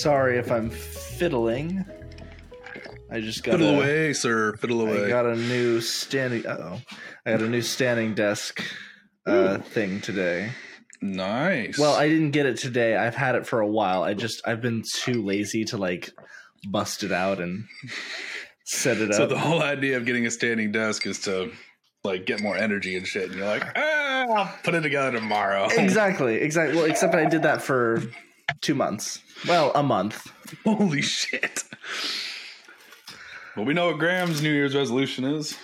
Sorry if I'm fiddling. I just got Fiddle a, away, sir. Fiddle away. I got a new standing. Oh, I got a new standing desk uh, thing today. nice. Well, I didn't get it today. I've had it for a while. I just I've been too lazy to like bust it out and set it so up. So the whole idea of getting a standing desk is to like get more energy and shit. And you're like, ah, I'll put it together tomorrow. exactly, exactly. Well, except I did that for two months. Well, a month. Holy shit. Well, we know what Graham's New Year's resolution is.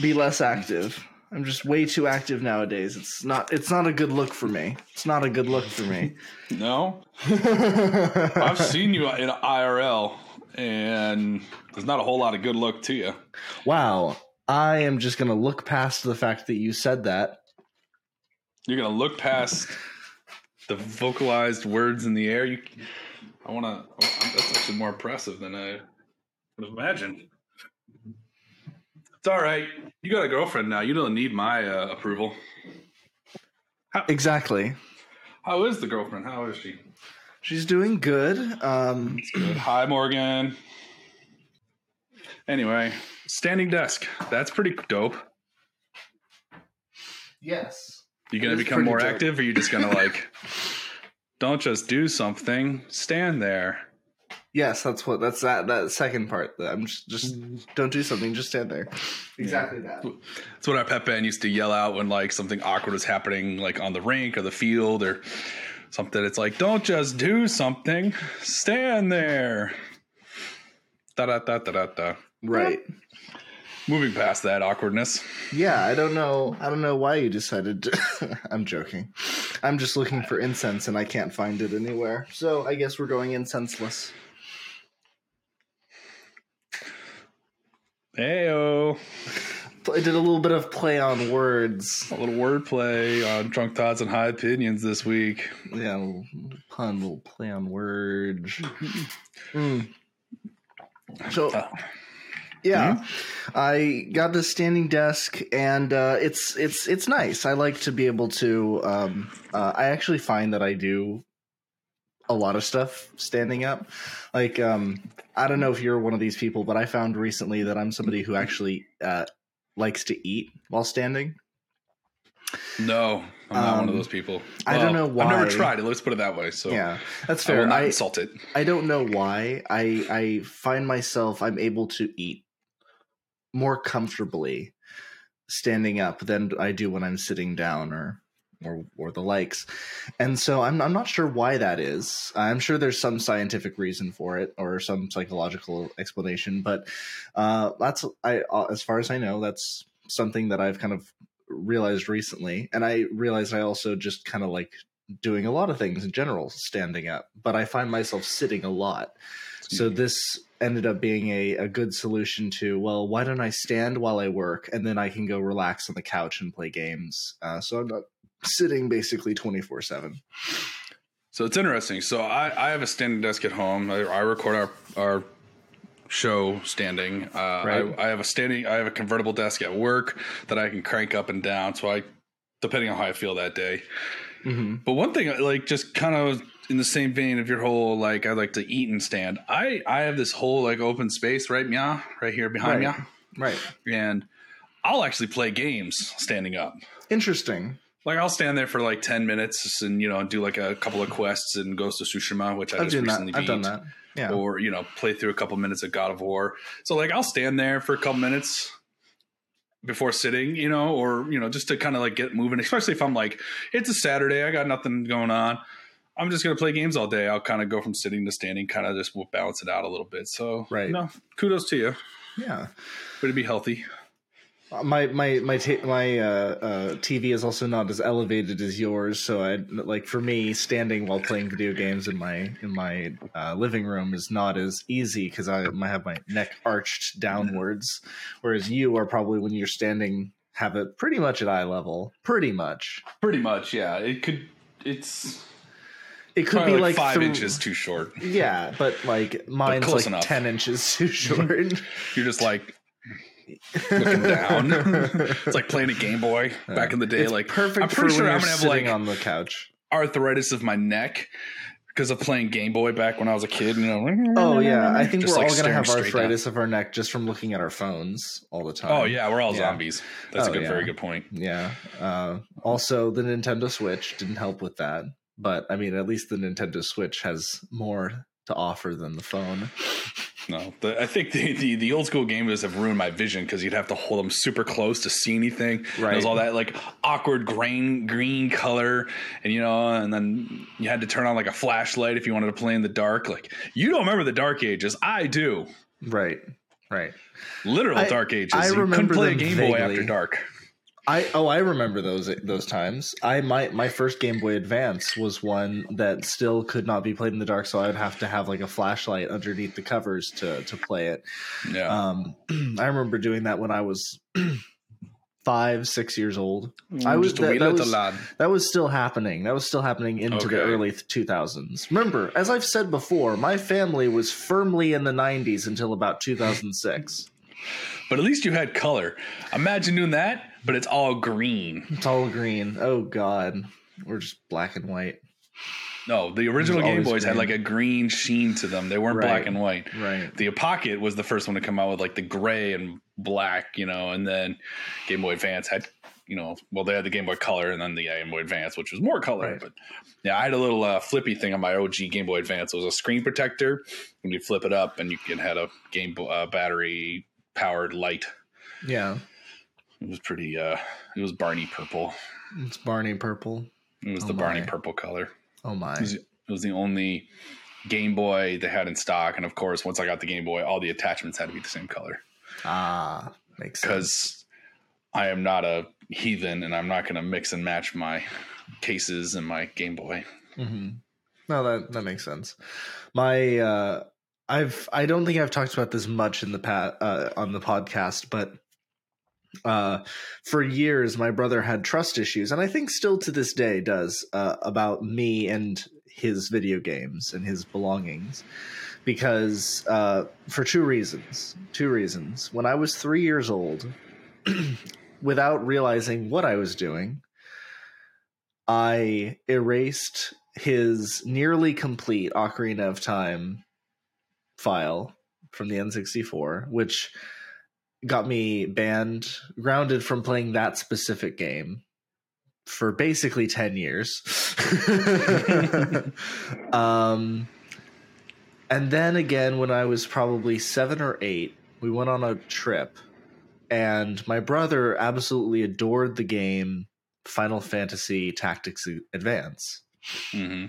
Be less active. I'm just way too active nowadays. It's not. It's not a good look for me. It's not a good look for me. No, I've seen you in IRL, and there's not a whole lot of good look to you. wow. I am just gonna look past the fact that you said that. You're gonna look past the vocalized words in the air. You, I want to. That's actually more impressive than I would have imagined. It's all right. You got a girlfriend now. You don't need my uh, approval. Exactly. How is the girlfriend? How is she? She's doing good. Um, Good. Hi, Morgan. Anyway, standing desk. That's pretty dope. yes. You gonna become more dope. active, or you just gonna like? don't just do something. Stand there. Yes, that's what. That's that. That second part. That I'm just. Just mm. don't do something. Just stand there. Exactly that. That's what our pep band used to yell out when like something awkward was happening, like on the rink or the field or something. It's like, don't just do something. Stand there. Da da da da da da. Right. Moving past that awkwardness. Yeah, I don't know. I don't know why you decided to. I'm joking. I'm just looking for incense and I can't find it anywhere. So I guess we're going incenseless. Heyo. I did a little bit of play on words. A little wordplay on drunk thoughts and high opinions this week. Yeah, a little pun, a little play on words. Mm. So Uh, yeah, I got this standing desk, and uh, it's it's it's nice. I like to be able to. Um, uh, I actually find that I do a lot of stuff standing up. Like, um, I don't know if you're one of these people, but I found recently that I'm somebody who actually uh, likes to eat while standing. No, I'm not one of Um, those people. I don't know why. I've never tried it. Let's put it that way. So Yeah, that's I will fair. not I, insult it. I don't know why. I I find myself I'm able to eat more comfortably standing up than I do when I'm sitting down or or or the likes. And so I'm I'm not sure why that is. I'm sure there's some scientific reason for it or some psychological explanation, but uh that's I uh, as far as I know that's something that I've kind of realized recently and I realized I also just kind of like doing a lot of things in general standing up, but I find myself sitting a lot. So this ended up being a, a good solution to well, why don't I stand while I work and then I can go relax on the couch and play games. Uh, so I'm not sitting basically twenty four seven. So it's interesting. So I, I have a standing desk at home. I, I record our our show standing. Uh, Right. I, I have a standing. I have a convertible desk at work that I can crank up and down. So I, depending on how I feel that day. Mm-hmm. But one thing, like just kind of in the same vein of your whole like I like to eat and stand. I I have this whole like open space right meow right here behind Right. me, Right. and I'll actually play games standing up. Interesting. Like I'll stand there for like ten minutes and you know do like a couple of quests in Ghost of Tsushima, which I I've just done that. recently I've done that. Yeah. or you know play through a couple minutes of God of War. So like I'll stand there for a couple minutes before sitting, you know, or you know just to kind of like get moving. Especially if I'm like it's a Saturday, I got nothing going on. I'm just gonna play games all day. I'll kind of go from sitting to standing, kind of just will balance it out a little bit. So Right. no, kudos to you. Yeah. but it'd be healthy. My my my ta- my uh, uh, TV is also not as elevated as yours, so I like for me standing while playing video games in my in my uh, living room is not as easy because I, have my neck arched downwards, whereas you are probably when you're standing have it pretty much at eye level, pretty much. Pretty much, yeah. It could. It's It could probably be like, five th- inches too short. Yeah, but like mine's close like enough. ten inches too short. You're just like looking down. it's like playing a Game Boy back in the day. It's like perfect I'm pretty sure I'm gonna have like on the couch. arthritis of my neck because of playing Game Boy back when I was a kid. You know. Oh yeah, I think Just, we're like, all gonna have arthritis of our neck just from looking at our phones all the time. Oh yeah, we're all Yeah. zombies. That's Oh, a good, yeah. very good point. Yeah. Uh, also, the Nintendo Switch didn't help with that. But I mean, at least the Nintendo Switch has more to offer than the phone. No, the, I think the, the the old school Game Boys have ruined my vision because you'd have to hold them super close to see anything. It was all that like awkward grain green color, and you know, and then you had to turn on like a flashlight if you wanted to play in the dark. Like you don't remember the Dark Ages, I do. Right. Right. Literal I- Dark Ages. I you couldn't remember play a Game Boy after dark. I oh I remember those those times. I my my first Game Boy Advance was one that still could not be played in the dark, so I would have to have like a flashlight underneath the covers to to play it. Yeah. Um, I remember doing that when I was five, six years old. I was- just a that- wee that little was- lad. That was still happening. That was still happening into Okay. the early 2000s. Remember, as I've said before, my family was firmly in the 90s until about 2006. But at least you had color. Imagine doing that, but it's all green. It's all green. Oh God, we're just black and white. No, the original Game Boys had like a green sheen to them. They weren't Right. black and white. Right. The Pocket was the first one to come out with like the gray and black, you know, and then Game Boy Advance had, you know, well, they had the Game Boy Color and then the Game Boy Advance, which was more color. Right. But yeah, I had a little uh, flippy thing on my OG Game Boy Advance. It was a screen protector, and you flip it up, and you can had a Game Boy uh, battery powered light. Yeah. It was pretty. uh It was Barney purple. It's Barney purple. It was Oh the Barney purple color. Oh my. It was, it was the only Game Boy they had in stock, and of course, once I got the Game Boy, all the attachments had to be the same color Ah, makes sense. because I am not a heathen, and I'm not going to mix and match my cases and my Game Boy. hmm No, that that makes sense. My uh I've I don't think I've talked about this much in the pat uh, on the podcast, but uh for years my brother had trust issues and I think still to this day does uh about me and his video games and his belongings because uh for two reasons. Two reasons. When I was 3 years old without realizing what I was doing, I erased his nearly complete Ocarina of Time file from the N64, which got me banned, grounded from playing that specific game for basically 10 years. um, and then again, when I was probably seven or eight, we went on a trip, and my brother absolutely adored the game Final Fantasy Tactics Advance. hmm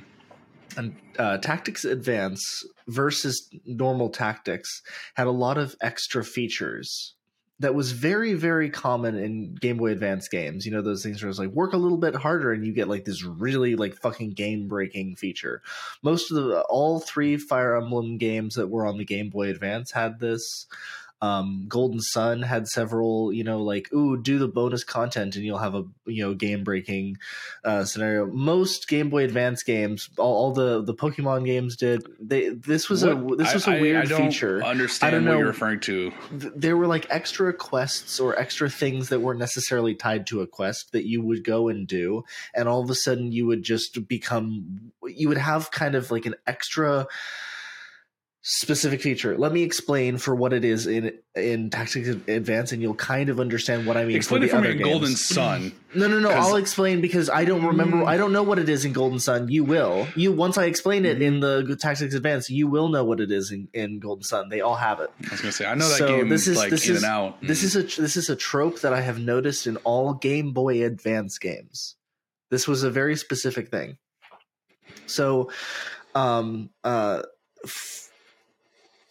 And uh, Tactics Advance versus normal Tactics had a lot of extra features that was very, very common in Game Boy Advance games. You know, those things where it's like work a little bit harder and you get like this really like fucking game breaking feature. Most of the, all three Fire Emblem games that were on the Game Boy Advance had this. Um, Golden Sun had several, you know, like, ooh, do the bonus content and you'll have a, you know, game breaking uh, scenario. Most Game Boy Advance games, all, all the the Pokemon games did. They this was a this was I- a I- weird I don't feature. Understand I don't what know. you're referring to? There were like extra quests or extra things that weren't necessarily tied to a quest that you would go and do, and all of a sudden you would just become. You would have kind of like an extra specific feature. Let me explain for what it is in in Tactics Advance, and you'll kind of understand what I mean. Explain for it the for me other in Golden. Sun. No, no, no. I'll explain because I don't remember. Mm. I don't know what it is in Golden Sun. You will. You once I explain it in the Tactics Advance, you will know what it is in, in Golden Sun. They all have it. I was going to say I know that So game this is- like this in is- and out. This is a this is a trope that I have noticed in all Game Boy Advance games. This was a very specific thing. So, um, uh, f-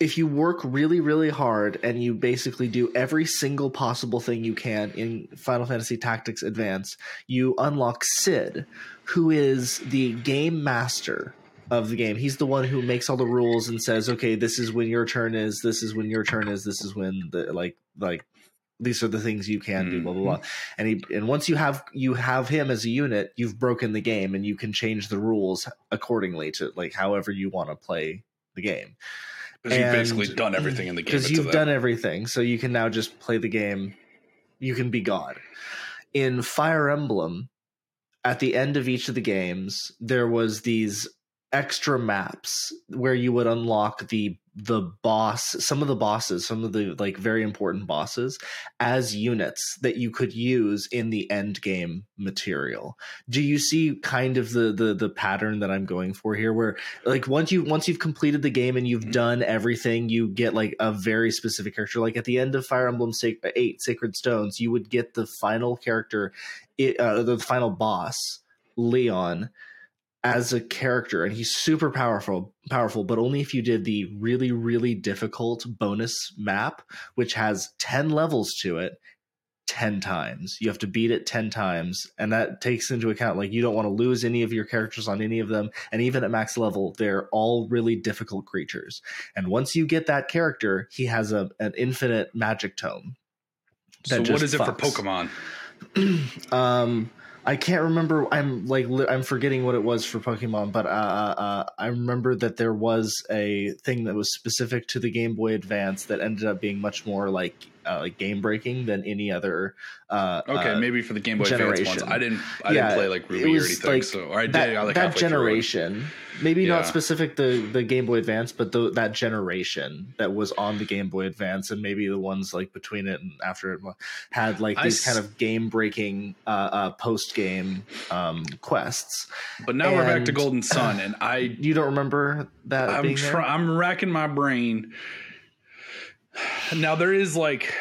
if you work really, really hard and you basically do every single possible thing you can in Final Fantasy Tactics Advance, you unlock Sid, who is the game master of the game. He's the one who makes all the rules and says, "Okay, this is when your turn is. This is when your turn is. This is when the like like." These are the things you can do, blah blah blah, mm-hmm. and he and once you have you have him as a unit, you've broken the game, and you can change the rules accordingly to like however you want to play the game Because you've basically done everything in the game. because you've done everything so you can now just play the game you can be god in fire emblem at the end of each of the games there was these extra maps where you would unlock the the boss some of the bosses some of the like very important bosses as units that you could use in the end game material do you see kind of the the the pattern that i'm going for here where like once you once you've completed the game and you've Mhm. done everything you get like a very specific character like at the end of fire emblem Sac- 8 sacred stones you would get the final character it, uh, the final boss Lyon as a character and he's super powerful powerful but only if you did the really really difficult bonus map which has 10 levels to it 10 times you have to beat it 10 times and that takes into account like you don't want to lose any of your characters on any of them and even at max level they're all really difficult creatures and once you get that character he has a an infinite magic tome So what is it for. Pokemon? um I can't remember. I'm like I'm forgetting what it was for Pokemon, but uh, uh, I remember that there was a thing that was specific to the Game Boy Advance that ended up being much more like uh, like game breaking than any other. Uh, Okay, uh, maybe for the Game Boy Advance ones. I didn't. I Yeah, didn't play like Ruby or anything. like, so or I did. that, I like that generation, maybe Yeah. not specific the the Game Boy Advance, but the, that generation that was on the Game Boy Advance, and maybe the ones like between it and after it had like I these s- kind of game breaking uh, uh, post game um, quests. But now we're back to Golden Sun, and I You don't remember that I'm being there? I'm racking my brain. Now there is like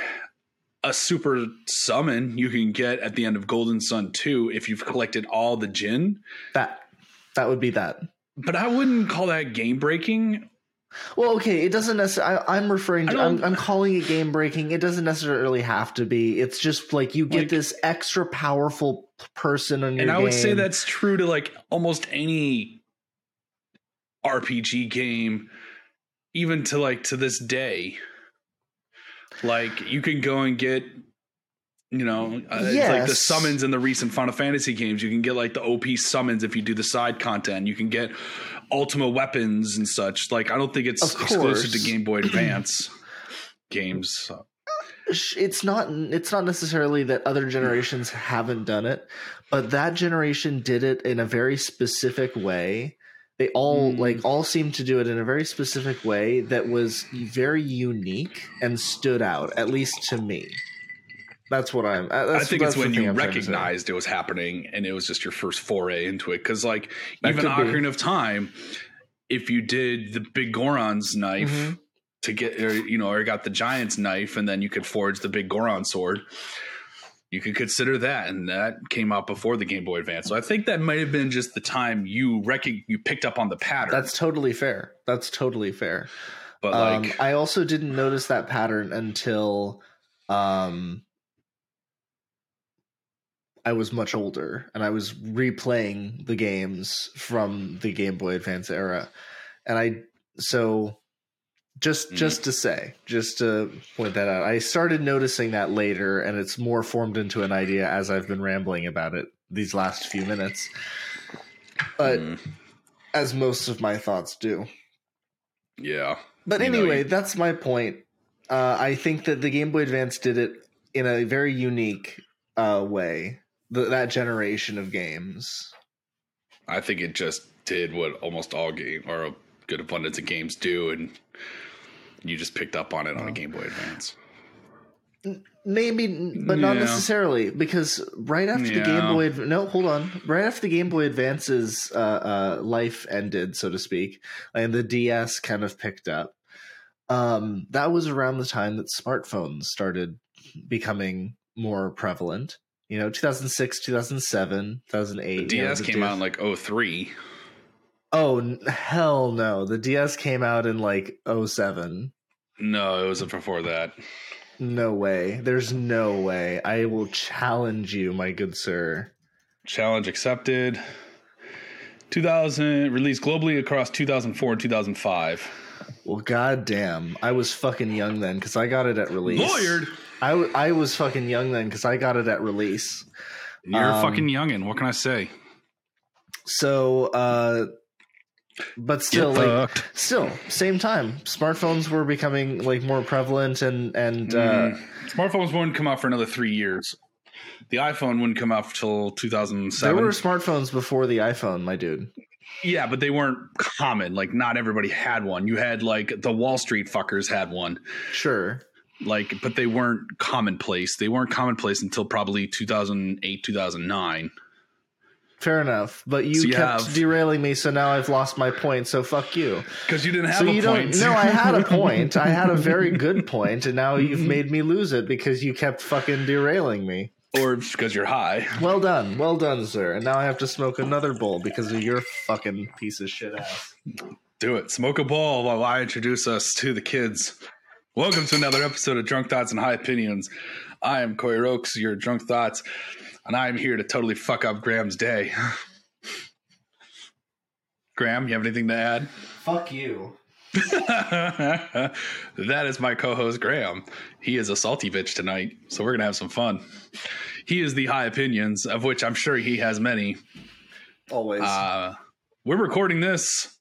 a super summon you can get at the end of Golden Sun 2 if you've collected all the Djinn. that that would be that. but I wouldn't call that game breaking. Well, okay, it doesn't necessarily. I'm referring to. I'm, I'm calling it game breaking. It doesn't necessarily have to be. It's just like you get Like- this extra powerful person on your And I would say that's true to like almost any RPG game, even to like to this day. Like you can go and get, you know, uh, it's like the summons in the recent Final Fantasy games. You can get like the OP summons if you do the side content. You can get Ultima weapons and such. Like I don't think it's exclusive to. Game Boy Advance games. So, it's not it's not necessarily that other generations haven't done it but that generation did it in a very specific way they all Mm. like all seemed to do it in a very specific way that was very unique and stood out at least to me that's what i'm uh, that's, I think it's when you I'm trying to say. recognized it was happening and it was just your first foray into it. Because like That even could be. Ocarina of Time, if you did the Biggoron's knife Mhm. to get, or, you know, or got the Giant's knife, and then you could forge the Biggoron sword. You could consider that, and that came out before the Game Boy Advance. So I think that might have been just the time you rec- you picked up on the pattern. that's totally fair that's totally fair but um, like, I also didn't notice that pattern until um, I was much older and I was replaying the games from the Game Boy Advance era, and I so just Mhm. just to say, just to point that out, I started noticing that later, and it's more formed into an idea as I've been rambling about it these last few minutes. But mm, as most of my thoughts do. yeah, But You anyway, you- that's my point. Uh, I think that the Game Boy Advance did it in a very unique uh, way. The, that generation of games. I think it just did what almost all game or a good abundance of games do, and you just picked up on it on a. Game Boy Advance. Maybe, but not Yeah. necessarily, because right after the Game Boy, no, hold on, right after the Game Boy Advance's uh, uh, life ended, so to speak, and the DS kind of picked up. Um, that was around the time that smartphones started becoming more prevalent. You know, 2006, 2007, 2008. The you know, DS the came DS out in like 03. Oh hell no! The DS came out in like 07. No, it wasn't before that. No way. There's no way. I will challenge you, my good sir. Challenge accepted. 2000 released globally across 2004 and 2005. Well, goddamn, I was fucking young then because I got it at release. Lawyered. I, w- I was fucking young then because I got it at release. You're Um, fucking youngin. What can I say? So, uh, but still, like, fucked. still, same time, smartphones were becoming like more prevalent, and and uh, Mm. Smartphones wouldn't come out for another three years. The iPhone wouldn't come out till there 2007. were smartphones before the iPhone, my dude. Yeah, but they weren't common. Like not everybody had one. You had like the Wall Street fuckers had one. Sure. Like, but they weren't commonplace. They weren't commonplace until probably 2008, 2009. Fair enough, but you So you kept have- derailing me, so now I've lost my point. So fuck you. Because you didn't have So a you point. don't. No, I had a point. I had a very good point, and now you've made me lose it because you kept fucking derailing me. or because you're high. Well done, well done, sir. And now I have to smoke another bowl because of your fucking piece of shit ass. Do it. Smoke a bowl while I introduce us to the kids. Welcome to another episode of Drunk Thoughts and High Opinions. I am Corey Rokes, your Drunk Thoughts, and I am here to totally fuck up Graham's day. Graham, you have anything to add? Fuck you. that is my co-host Graham. He is a salty bitch tonight, so we're gonna have some fun. He is the high opinions, of which I'm sure he has many. Always. Uh, we're recording this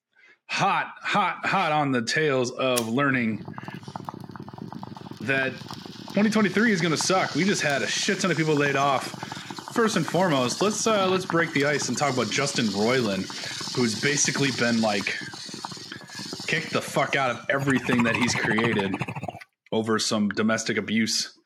hot, hot, hot on the tails of learning that 2023 is going to suck. We just had a shit ton of people laid off. First and foremost, let's uh, let's break the ice and talk about Justin Roiland, who's basically been like kicked the fuck out of everything that he's created over some domestic abuse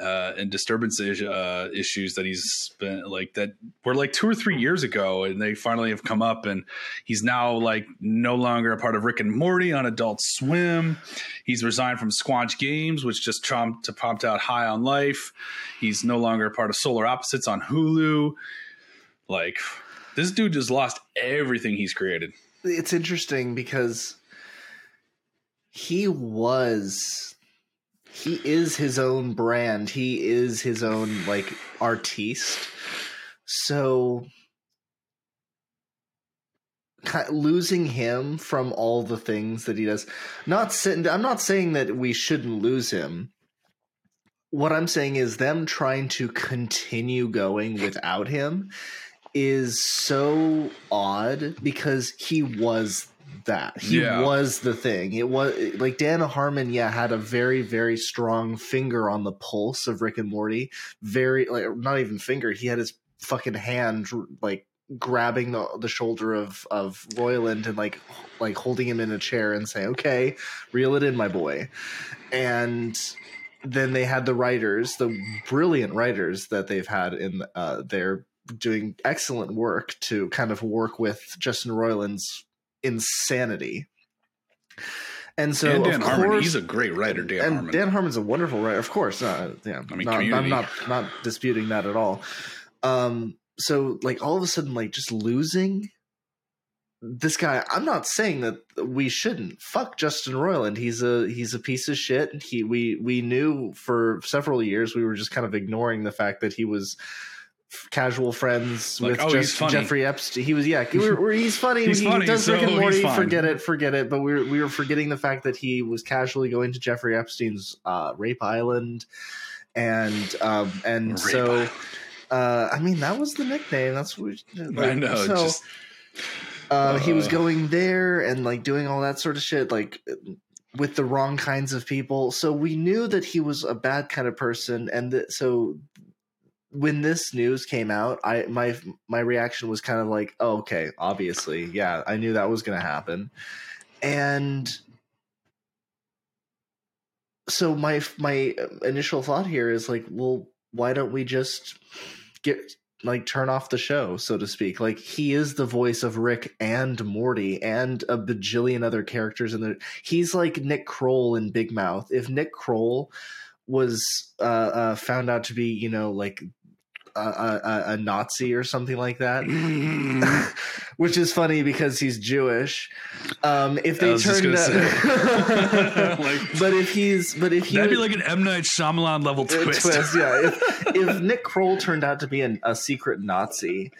uh, and disturbance is- uh, issues that he's been like that were like two or three years ago, and they finally have come up, and he's now like no longer a part of Rick and Morty on Adult Swim. He's resigned from Squanch Games, which just trumped to out High on Life. He's no longer a part of Solar Opposites on Hulu. Like this dude just lost everything he's created. it's interesting because he was he is his own brand. He is his own like artiste. So losing him from all the things that he does not i'm not saying that we shouldn't lose him. What i'm saying is them trying to continue going without him is so odd because he was that. He Yeah. was the thing. It was like dan harmon yeah had a very very strong finger on the pulse of rick and morty. Very like not even finger he had his fucking hand like grabbing the, the shoulder of of Roiland and like like holding him in a chair and say, okay reel it in my boy. And then they had the writers the brilliant writers that they've had in uh their doing excellent work to kind of work with Justin Roiland's insanity. And so, and Dan of Harmon, course, he's a great writer. Dan and Harmon. Dan Harmon's a wonderful writer, of course. Uh, yeah, I mean, not- I'm not not disputing that at all. Um, so like all of a sudden, like just losing this guy. I'm not saying that we shouldn't fuck Justin Roiland. He's a he's a piece of shit. He we we knew for several years we were just kind of ignoring the fact that he was casual friends Like, with oh, funny. Jeffrey Epstein. He was yeah, we were, we're- he's funny. He's he funny, does Rick so and Morty. Forget it, forget it. But we were we were forgetting the fact that he was casually going to Jeffrey Epstein's uh, rape island, and um, and Rape so. Island. Uh, I mean, that was the nickname. That's what I like, know. So, just uh, he was uh. going there and like doing all that sort of shit, like with the wrong kinds of people. So we knew that he was a bad kind of person, and that so when this news came out, I my my reaction was kind of like, oh, okay, obviously, yeah, I knew that was going to happen, and so my my initial thought here is like, well, why don't we just get like turn off the show, so to speak? Like he is the voice of Rick and Morty and a bajillion other characters there. He's like Nick Kroll in Big Mouth. If Nick Kroll was uh, uh, found out to be, you know, like a, a, a Nazi or something like that, which is funny because he's Jewish. Um, if they turned, out-. Like- but if he's, but if he that'd be like an M Night Shyamalan level a twist. yeah. If, if Nick Kroll turned out to be an, a secret Nazi,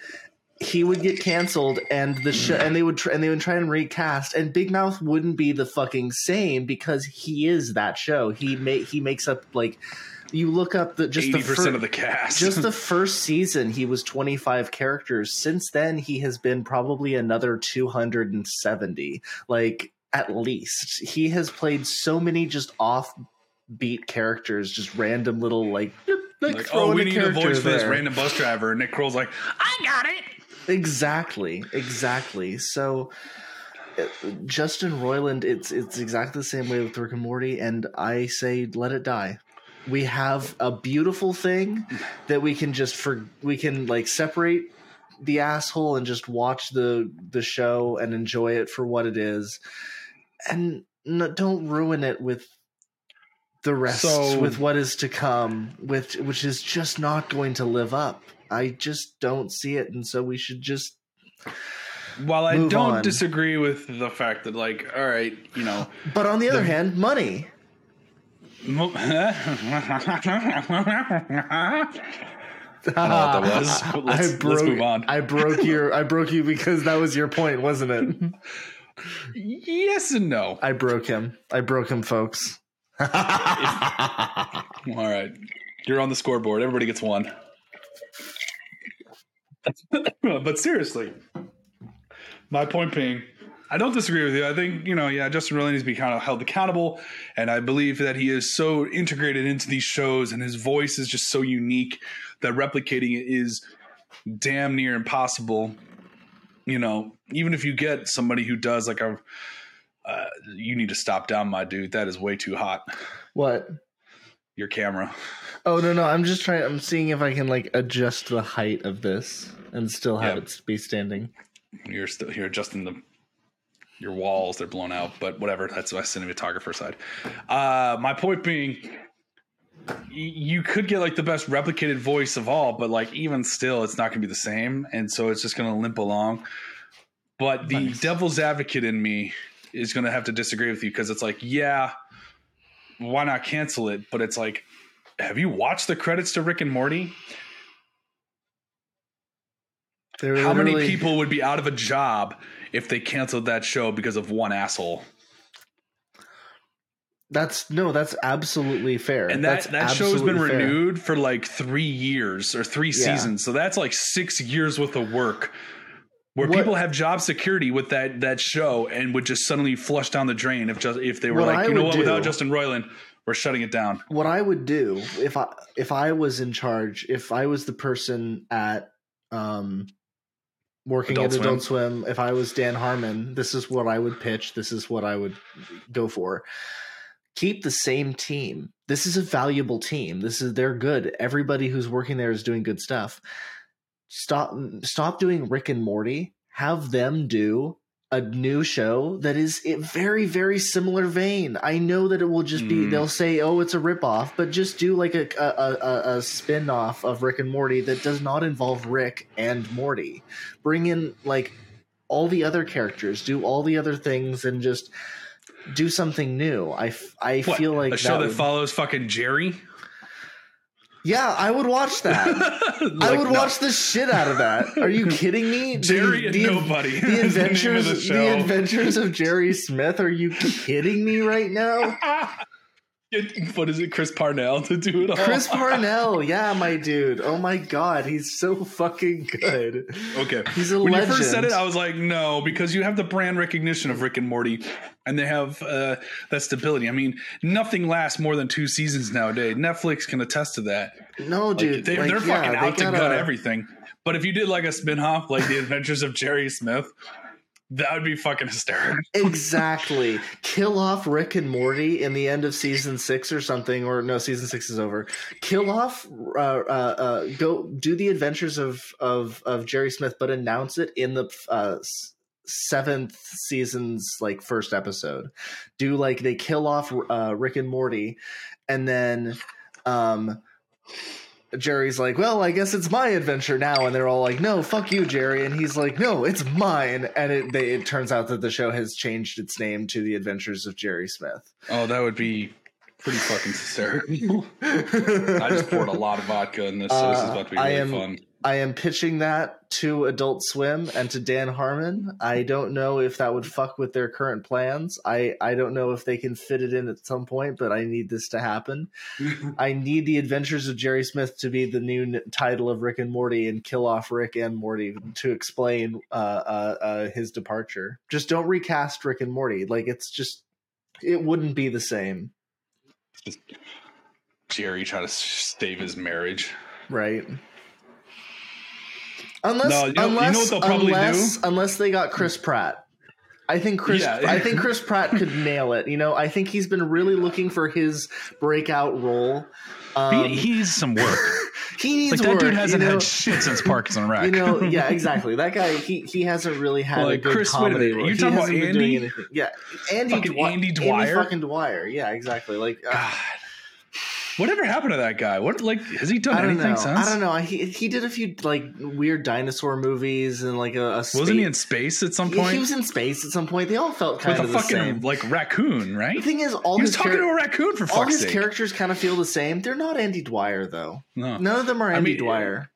he would get canceled, and the show, and they would tr- and they would try and recast, and Big Mouth wouldn't be the fucking same because he is that show. He ma- he makes up like you look up the just Eighty the fir- percent of the cast. just the first season he was 25 characters since then he has been probably another 270 like at least he has played so many just offbeat characters just random little like like, like, oh, we a need a voice for this random bus driver. And Nick Kroll's like, I got it. Exactly, exactly. So uh, Justin Roiland, it's it's exactly the same way with Rick and Morty, and I say let it die. We have a beautiful thing that we can just for we can like separate the asshole and just watch the the show and enjoy it for what it is, and no, don't ruin it with the rest So- with what is to come, with which is just not going to live up. I just don't see it, and so we should just While I don't on. disagree with the fact that, like, all right, you know, But on the other The- hand, money. Mo- I don't know what that was. Let's, I broke, let's move on. I broke your. I broke you because that was your point, wasn't it? yes and no. I broke him. I broke him, folks. All right. You're on the scoreboard. Everybody gets one. but seriously, my point being, I don't disagree with you. I think, you know, yeah, Justin really needs to be kind of held accountable. And I believe that he is so integrated into these shows and his voice is just so unique that replicating it is damn near impossible. You know, even if you get somebody who does like a, uh, you need to stop down, my dude. That is way too hot. what? Your camera. Oh no, no. I'm just trying. I'm seeing if I can like adjust the height of this and still have Yeah. it be standing. you're still you're adjusting the your walls they're blown out but whatever that's my cinematographer side. Uh my point being you could get like the best replicated voice of all but like even still it's not going to be the same and so it's just going to limp along. But the Nice. devil's advocate in me is going to have to disagree with you because it's like yeah why not cancel it? But it's like have you watched the credits to rick and morty? How many people would be out of a job if they canceled that show because of one asshole That's no. That's absolutely fair. and that that's that show's been absolutely fair. renewed for like three years or three Yeah. seasons so that's like six years worth of work where What- people have job security with that that show and would just suddenly flush down the drain if just if they were like I you know what do- without justin roiland we're shutting it down what I would do if I if I was in charge, if I was the person at um working Adult at Adult Swim, if I was Dan Harmon, this is what I would pitch. This is what I would go for. Keep the same team. This is a valuable team. This is they're good. Everybody who's working there is doing good stuff. Stop stop doing Rick and Morty. Have them do a new show that is a very very similar vein. I know that it will just be Mm. they'll say oh it's a ripoff, but just do like a a, a, a spin off of Rick and Morty that does not involve Rick and Morty. Bring in like all the other characters, do all the other things, and just do something new. I, f- I What, feel like a show that, would- follows fucking jerry yeah, I would watch that. I would no. watch the shit out of that. Are you kidding me? The- jerry and the, nobody The is the adventures, the the, adventures of Jerry Smith. Are you kidding me right now? What is it chris parnell to do it all Chris Parnell, yeah, my dude. Oh my god, he's so fucking good. okay He's a when legend. you first said it, I was like, no, because you have the brand recognition of Rick and Morty, and they have uh, that stability. I mean, nothing lasts more than two seasons nowadays. Netflix can attest to that. no, Like, dude, they, like, they're yeah, fucking out to gut everything. But if you did like a spin-off, like The Adventures of Jerry Smith, that would be fucking hysterical. Exactly. Kill off Rick and Morty in the end of season six or something, or no, season six is over. Kill off, uh, uh, uh, go do the adventures of of of Jerry Smith, but announce it in the uh, seventh season's like first episode. Do like they kill off uh, Rick and Morty, and then. um Jerry's like, well, I guess it's my adventure now, and they're all like, no, fuck you, Jerry, and he's like, no, it's mine, and it they, it turns out that the show has changed its name to The Adventures of Jerry Smith. Oh, that would be pretty fucking hysterical. I just poured a lot of vodka in this, so this is about to be Uh, I really am- fun. I am pitching that to Adult Swim and to Dan Harmon. I don't know if that would fuck with their current plans. I I don't know if they can fit it in at some point, but I need this to happen. I need the Adventures of Jerry Smith to be the new n- title of Rick and Morty and kill off Rick and Morty to explain uh, uh, uh, his departure. Just don't recast Rick and Morty. Like it's just it wouldn't be the same, Jerry trying to save his marriage. right? Unless, No, you know- you know what they'll probably unless, do? unless they got Chris Pratt. I think Chris. Yeah. I think Chris Pratt could nail it. You know, I think he's been really looking for his breakout role. Um, he, he needs some work. he needs like that work, dude hasn't you know? had shit since Parks and Rec. You know, yeah, exactly. That guy, he he hasn't really had Like a good Chris- wait a comedy. minute, role. you talking about hasn't been doing Andy? Yeah, Andy, Fucking Andy Dwyer? fucking Dwyer. Yeah, exactly. Like uh, God. Whatever happened to that guy? What like has he done I don't anything know. since? I don't know. He he did a few like weird dinosaur movies and like a, a Wasn't space- he in space at some Yeah, point he was in space at some point. They all felt kind with a of the fucking same. like raccoon? Right? The thing is, all he was his talking char- to a raccoon for all his sake. characters kind of feel the same. They're not Andy Dwyer though. no. None of them are I Andy mean, Dwyer.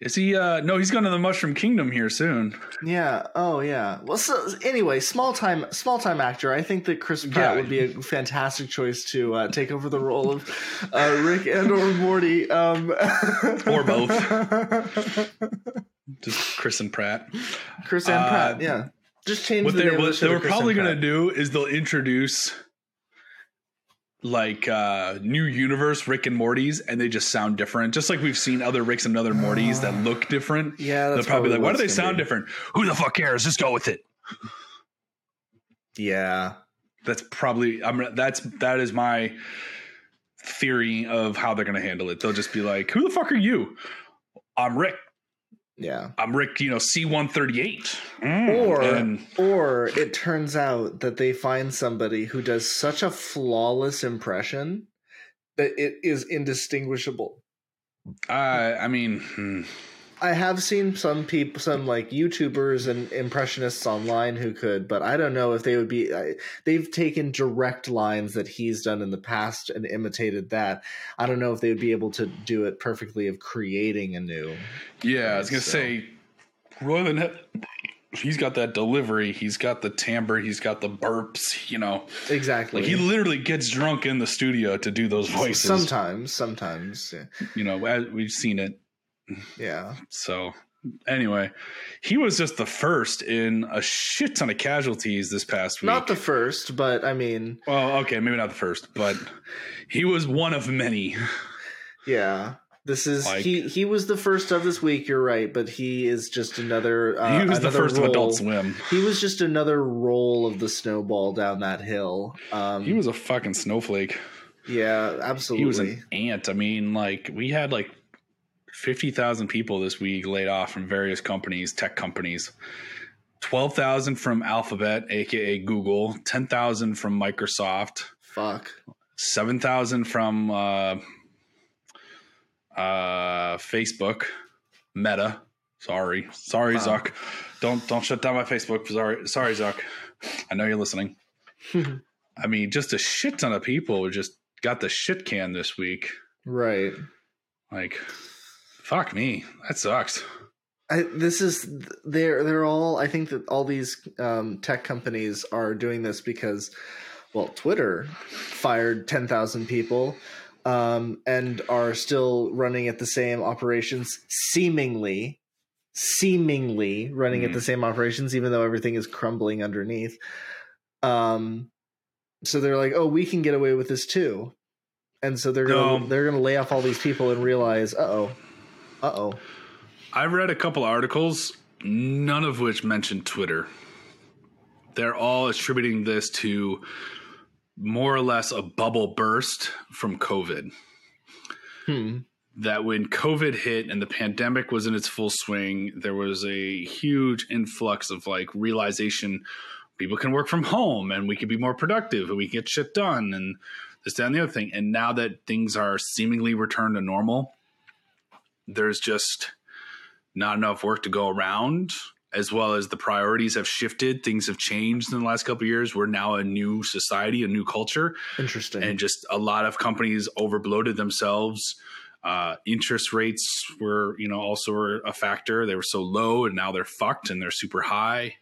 Is he? uh No, he's going to the Mushroom Kingdom here soon. Yeah. Oh, yeah. Well, so anyway, small time, small time actor. I think that Chris Pratt Yeah. would be a fantastic choice to uh, take over the role of uh, Rick and or Morty, um, Or both. Just Chris and Pratt. Chris and Uh, Pratt. Yeah. Just change What the they name of the what they were probably going to do is they'll introduce like uh new universe Rick and Morty's and they just sound different. Just like we've seen other Ricks and other Mortys that look different Yeah, they'll that's probably like why do they sound be. different? Who the fuck cares? Just go with it. Yeah. that's probably I'm that's that is my theory of how they're going to handle it. They'll just be like who the fuck are you? I'm Rick Yeah. I'm Rick you know C138 Or and or it turns out that they find somebody who does such a flawless impression that it is indistinguishable. I I mean hmm. I have seen some people, some like YouTubers and impressionists online who could, but I don't know if they would be. I, they've taken direct lines that he's done in the past and imitated that. I don't know if they would be able to do it perfectly of creating a new. Yeah, I was gonna So- say, Roiland. He's got that delivery. He's got the timbre. He's got the burps. You know, Exactly. like he literally gets drunk in the studio to do those voices. sometimes, sometimes, yeah. you know, as we've seen it. Yeah. So anyway, he was just the first in a shit ton of casualties this past week. Not the first, but I mean, well, okay, maybe not the first, but he was one of many. yeah. This is Like- he. He was the first of this week. You're right, but he is just another. Uh, he was the another first of. Adult Swim. He was just another roll of the snowball down that hill. Um, He was a fucking snowflake. yeah, absolutely. he was an ant. I mean, like we had like fifty thousand people this week laid off from various companies, tech companies. Twelve thousand from Alphabet, aka Google. Ten thousand from Microsoft. Fuck. Seven thousand from uh, uh, Facebook, Meta. Sorry, sorry, Wow. Zuck. Don't don't shut down my Facebook. Sorry, sorry, Zuck. I know you're listening. I mean, just a shit ton of people just got the shit can this week. Right. Like, fuck me, that sucks. I, this is they're they're all. I think that all these um, tech companies are doing this because, well, Twitter fired ten thousand people, um, and are still running at the same operations, seemingly, seemingly running at Hmm. the same operations, even though everything is crumbling underneath. Um, so they're like, oh, we can get away with this too, and so they're gonna No. they're gonna lay off all these people and realize, uh oh, uh oh. I read a couple articles, none of which mentioned Twitter. They're all attributing this to more or less a bubble burst from COVID. Hmm. that when COVID hit and the pandemic was in its full swing, there was a huge influx of like realization people can work from home and we can be more productive and we can get shit done and this, that, and the other thing. And now that things are seemingly returned to normal, there's just not enough work to go around. As well as the priorities have shifted, things have changed in the last couple of years. We're now a new society, a new culture Interesting. and just a lot of companies overbloated themselves. Uh, interest rates were, you know, also were a factor. They were so low, and now they're fucked, and they're super high.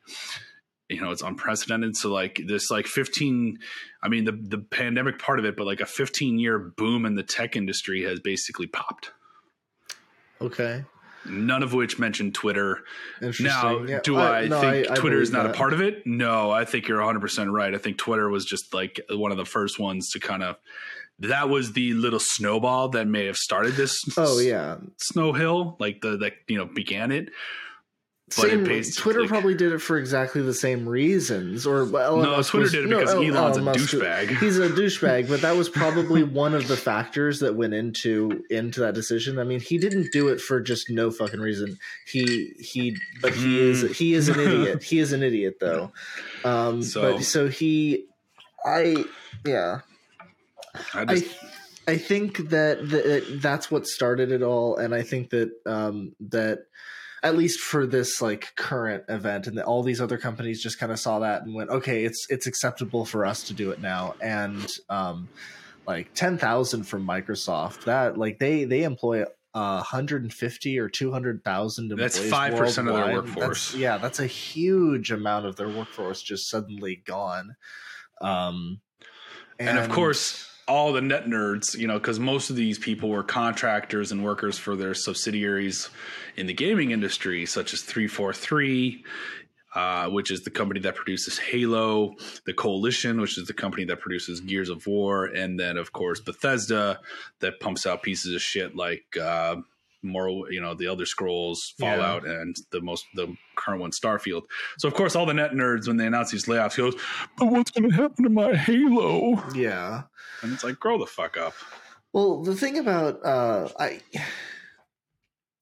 You know, it's unprecedented. So, like this, like fifteen. I mean, the the pandemic part of it, but like a fifteen year boom in the tech industry has basically popped. Okay. None of which mentioned Twitter. Now, Yeah, do I, no, think I Twitter is believe not a part of it? No, I think you're 100% right. I think Twitter was just like one of the first ones to kind of that was the little snowball that may have started this. Oh yeah, snow hill, like the that you know began it. But same, Twitter probably did it for exactly the same reasons. Or well, no, Twitter was, did it because no, Elon's Elon a douchebag. He's a douchebag, but that was probably one of the factors that went into into that decision. I mean, he didn't do it for just no fucking reason. He he, but he is hmm. he is an idiot. he is an idiot though. Um, so, but so he, I yeah, I, just, I, I think that, that that's what started it all, and I think that um, that at least for this like current event and all these other companies just kind of saw that and went okay it's it's acceptable for us to do it now and um like 10,000 from Microsoft that like they they employ uh, 150 or 200,000 That's 5% of their workforce. That's, yeah, that's a huge amount of their workforce just suddenly gone. Um and, and of course all the net nerds, you know, because most of these people were contractors and workers for their subsidiaries in the gaming industry, such as 343, uh, which is the company that produces Halo, the Coalition, which is the company that produces Gears of War, and then, of course, Bethesda that pumps out pieces of shit like. Uh, more you know the Elder Scrolls, Fallout, yeah. and the most the current one, Starfield. So of course, all the net nerds when they announce these layoffs goes, "But what's going to happen to my Halo?" Yeah, and it's like, grow the fuck up. Well, the thing about uh, I.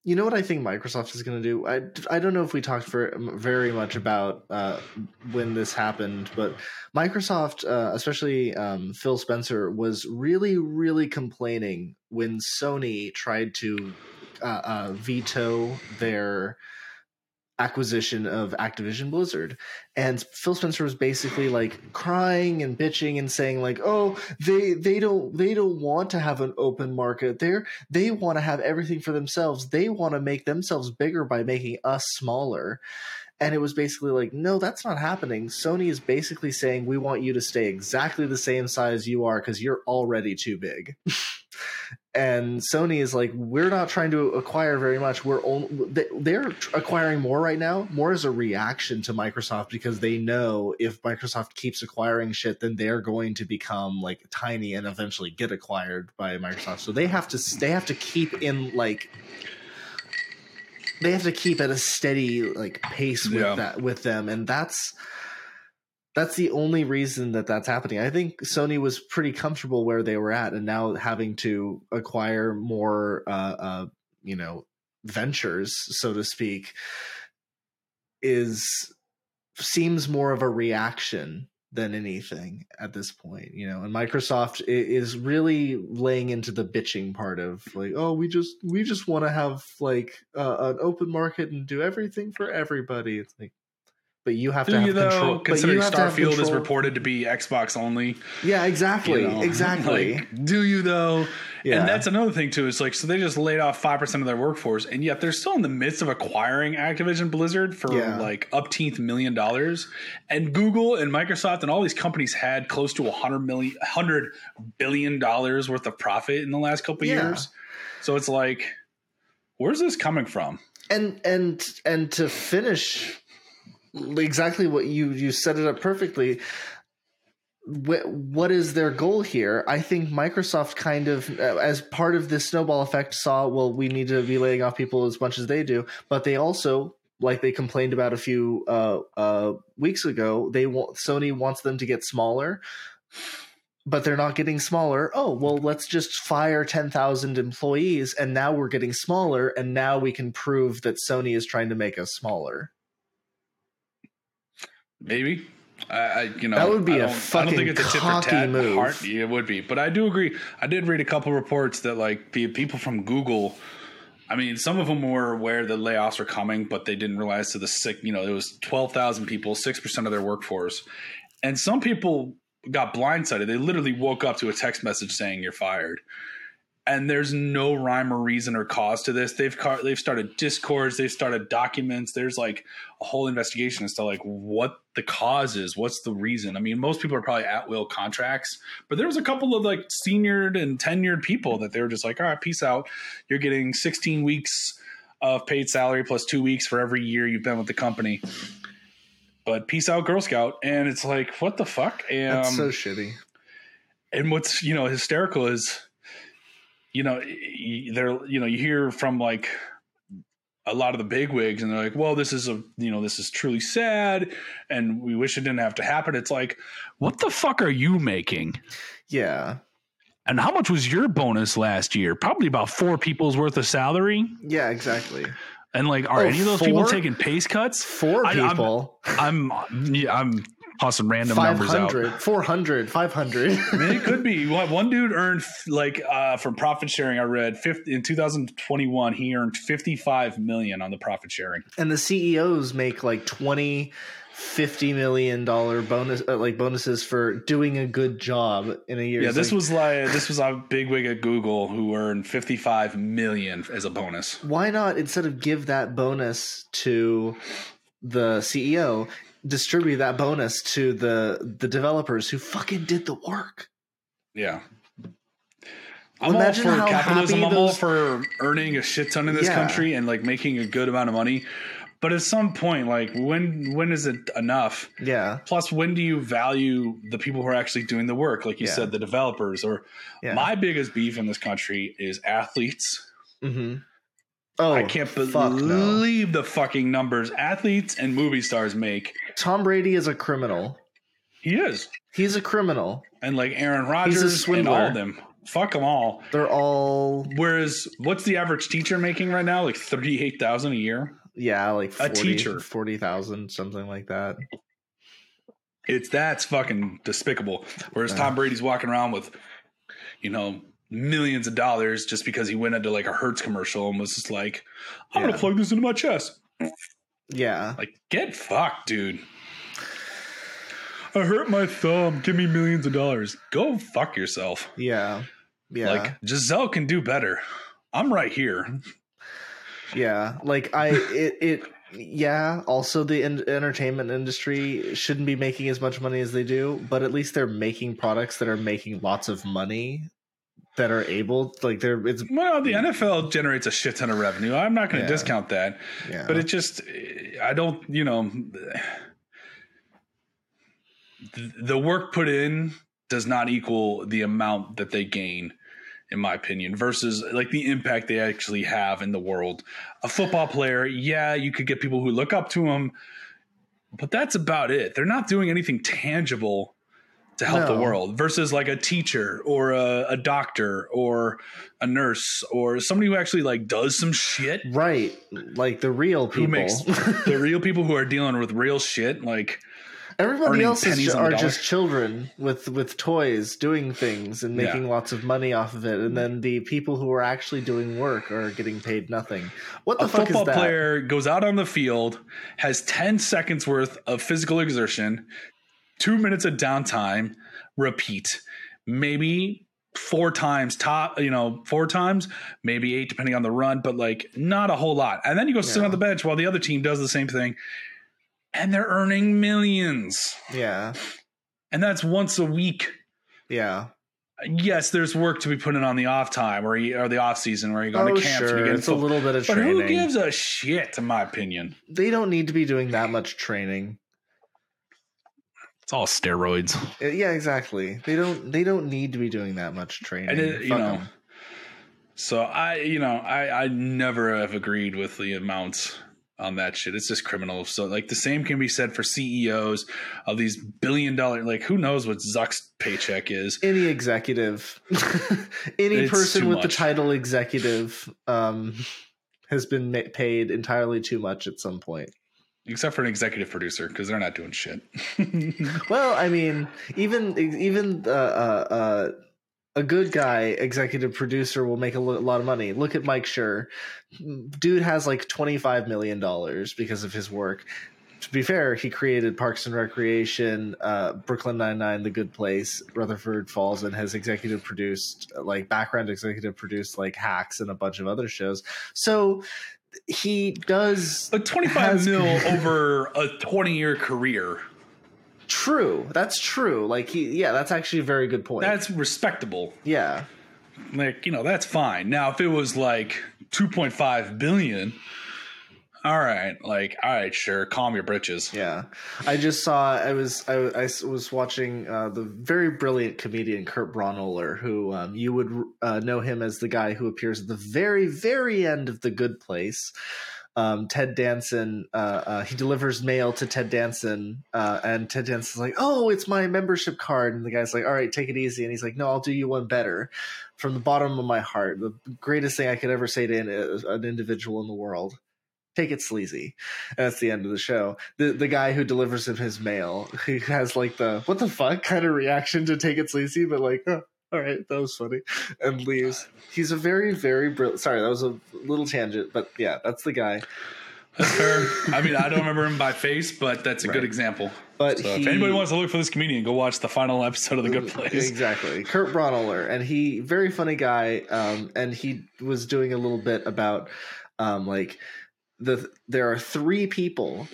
You know what I think Microsoft is going to do? I, I don't know if we talked for very much about uh, when this happened, but Microsoft, uh, especially um, Phil Spencer, was really, really complaining when Sony tried to uh, uh, veto their acquisition of Activision Blizzard. And Phil Spencer was basically like crying and bitching and saying like, "Oh, they they don't they don't want to have an open market. They're they want to have everything for themselves. They want to make themselves bigger by making us smaller." And it was basically like, no, that's not happening. Sony is basically saying, we want you to stay exactly the same size you are because you're already too big. and Sony is like, we're not trying to acquire very much. We're only they're acquiring more right now, more as a reaction to Microsoft because they know if Microsoft keeps acquiring shit, then they're going to become like tiny and eventually get acquired by Microsoft. So they have to they have to keep in like they have to keep at a steady like pace with yeah. that with them, and that's that's the only reason that that's happening. I think Sony was pretty comfortable where they were at, and now having to acquire more, uh, uh, you know, ventures, so to speak, is seems more of a reaction than anything at this point, you know. And Microsoft is really laying into the bitching part of like, oh, we just we just want to have like uh, an open market and do everything for everybody. It's like, but you have do to have you control. Though, considering Starfield is reported to be Xbox only. Yeah, exactly, you know, exactly. Like, do you though? Yeah. And that's another thing too. Is like so they just laid off five percent of their workforce, and yet they're still in the midst of acquiring Activision Blizzard for yeah. like upteenth million dollars. And Google and Microsoft and all these companies had close to a hundred million, hundred billion dollars worth of profit in the last couple yeah. years. So it's like, where's this coming from? And and and to finish exactly what you you set it up perfectly what is their goal here? I think Microsoft kind of, uh, as part of this snowball effect, saw well, we need to be laying off people as much as they do, but they also, like they complained about a few uh, uh, weeks ago, they want Sony wants them to get smaller, but they're not getting smaller. Oh well, let's just fire ten thousand employees, and now we're getting smaller, and now we can prove that Sony is trying to make us smaller. Maybe. I, I, you know that would be a fucking I don't think it's a tat move. Heart, it would be, but I do agree. I did read a couple reports that like people from Google. I mean, some of them were aware that layoffs were coming, but they didn't realize to the sick. You know, it was twelve thousand people, six percent of their workforce, and some people got blindsided. They literally woke up to a text message saying you're fired and there's no rhyme or reason or cause to this. They've car- they've started discords, they've started documents. There's like a whole investigation as to like what the cause is, what's the reason. I mean, most people are probably at will contracts, but there was a couple of like seniored and tenured people that they were just like, all right, peace out. You're getting 16 weeks of paid salary plus two weeks for every year you've been with the company. But peace out, Girl Scout, and it's like, what the fuck? And, That's so shitty and what's you know hysterical is you know there you know you hear from like a lot of the big wigs and they're like well this is a you know this is truly sad and we wish it didn't have to happen it's like what the fuck are you making Yeah. and how much was your bonus last year probably about four people's worth of salary Yeah, exactly. and like are Oh, any of those people taking pace cuts Four I- I'm- people. i'm yeah, i'm tossing random numbers out 500, 400, 500. I mean, it could be one one dude earned like uh, from profit sharing. I read 50, in 2021 he earned 55 million on the profit sharing. and the CEOs make like 20 50 million dollar bonus uh, like bonuses for doing a good job in a year. Yeah, It's this like, was like this was a big wig at Google who earned 55 million as a bonus. why not instead of give that bonus to the CEO, distribute that bonus to the the developers who fucking did the work. Yeah. I'm Imagine all for how capitalism. I'm all for earning a shit ton in this Yeah. country and like making a good amount of money. But at some point, like when when is it enough? Yeah. Plus, when do you value the people who are actually doing the work? Like you Yeah. said, the developers. Or Yeah. my biggest beef in this country is athletes. Mhm. Oh, I can't fuck no. believe the fucking numbers athletes and movie stars make. Tom Brady is a criminal. He is, He's a criminal. and like Aaron Rodgers and all of them. Fuck them all. They're all Whereas, what's the average teacher making right now? Like thirty eight thousand a year. yeah, like A 40, teacher. 40,000 something like that. It's that's fucking despicable. Whereas. Tom Brady's walking around with, you know, millions of dollars just because he went into like a Hertz commercial and was just like, I'm Yeah. gonna plug this into my chest. Yeah. Like, get fucked, dude. I hurt my thumb. Give me millions of dollars. Go fuck yourself. Yeah. Yeah. Like Gisele can do better. I'm right here. yeah. Like I it it yeah, also the en- entertainment industry shouldn't be making as much money as they do, but at least they're making products that are making lots of money that are able like they're it's Well, the NFL generates a shit ton of revenue. I'm not going to Yeah. discount that. yeah. but it just i don't you know the, the work put in does not equal the amount that they gain in my opinion versus like the impact they actually have in the world a football player yeah you could get people who look up to him but that's about it they're not doing anything tangible to help the world versus like a teacher or a, a doctor or a nurse or somebody who actually like does some shit right. Like the real people. who makes the real people who are dealing with real shit like Everybody else is, pennies ju- on the are just children with with toys doing things and Yeah. making lots of money off of it, and then the people who are actually doing work are getting paid nothing. What the a fuck football is that? player goes out on the field has 10 seconds worth of physical exertion two minutes of downtime repeat maybe four times top you know four times maybe eight depending on the run but like not a whole lot and then you go sit Yeah. on the bench while the other team does the same thing and they're earning millions Yeah, and that's once a week yeah. yes, there's work to be put in on the off time or, you, or the off season where you go Oh, to camps and sure. you get It's a little bit of But training. who gives a shit, in my opinion? they don't need to be doing that much training. It's all steroids. Uh, Yeah, exactly. They don't. They don't need to be doing that much training. And it, you Fuck know, so I, you know, I, I never have agreed with the amounts on that shit. It's just criminal. So like the same can be said for CEOs of these billion dollar. Like who knows what Zuck's paycheck is? any executive, any It's person with the title executive, um, has been ma- paid entirely too much at some point. Except for an executive producer because they're not doing shit. Well, I mean, even even uh, uh, uh, a good guy executive producer will make a lo- lot of money. Look at Mike Schur. Dude has like twenty five million dollars because of his work. To be fair, he created Parks and Recreation, uh, Brooklyn Nine Nine, The Good Place, Rutherford Falls, and has executive produced like background executive produced like Hacks and a bunch of other shows. So he does Has- five mil over a twenty year career. true. That's true. Like he, yeah, that's actually a very good point. That's respectable. yeah. like you know that's fine now if it was like 2.5 billion all right, like, all right, sure, calm your britches. Yeah, I just saw. I was I, I was watching uh, the very brilliant comedian Kurt Braunohler, who um, you would uh, know him as the guy who appears at the very very end of The Good Place. Um, Ted Danson, uh, uh, he delivers mail to Ted Danson, uh, and Ted Danson's like, "Oh, it's my membership card," and the guy's like, "All right, take it easy," and he's like, "No, I'll do you one better." From the bottom of my heart, the greatest thing I could ever say to an, an individual in the world take it sleazy. And that's the end of the show. The the guy who delivers him his mail, he has like the what the fuck kind of reaction to take it sleazy, but like, oh, all right, that was funny, and leaves. He's a very very brilliant. Sorry, that was a little tangent, but yeah, that's the guy. I mean, I don't remember him by face, but that's a Right. good example. But So if anybody wants to look for this comedian, go watch the final episode of The Good Place. Exactly. Kurt Braunohler. And he, very funny guy. Um, and he was doing a little bit about, um, like, the there are three people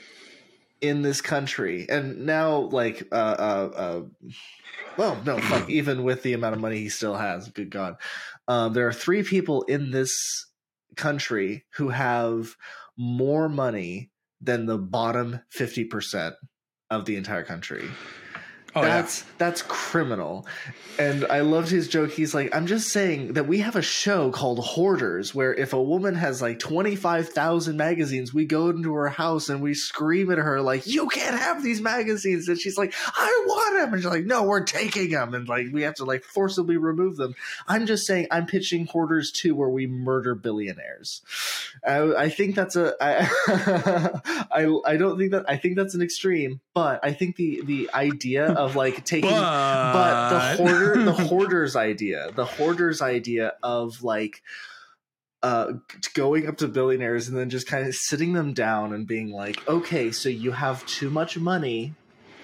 in this country. And now, like, uh, uh, uh, well, no, fuck, even with the amount of money he still has, good God. Um, there are three people in this country who have more money than the bottom 50% of the entire country Oh, that's that's criminal. And i loved his joke. He's like i'm just saying that we have a show called hoarders where if a woman has like 25000 magazines we go into her house and we scream at her like you can't have these magazines and she's like i want them and she's like no we're taking them and like we have to like forcibly remove them. I'm just saying i'm pitching hoarders 2 where we murder billionaires. I, I think that's a I, I i don't think that i think that's an extreme but i think the the idea of like taking but the hoarder the hoarders idea the hoarders idea of like uh going up to billionaires and then just kind of sitting them down and being like okay so you have too much money.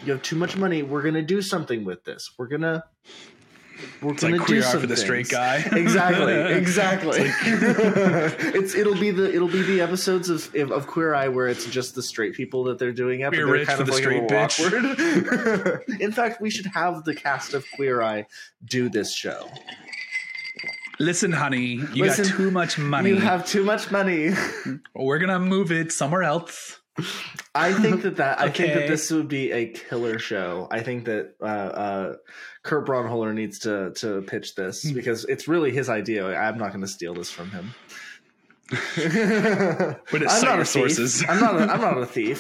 You have too much money. We're gonna do something with this. We're gonna we're It's gonna like do queer eye some for the straight things." guy. exactly exactly it's it'll be the it'll be the episodes of of queer eye where it's just the straight people that they're doing it Queer but they're rich kind for of the like a straight little bitch. awkward. in fact we should have the cast of queer eye do this show Listen, honey, you Listen, got too much money. you have too much money We're gonna move it somewhere else. i think that that i think that this would be a killer show i think that uh uh kurt braunohler needs to to pitch this Hmm. because it's really his idea i'm not going to steal this from him But it's cite not your sources. I'm not. A, I'm not a thief.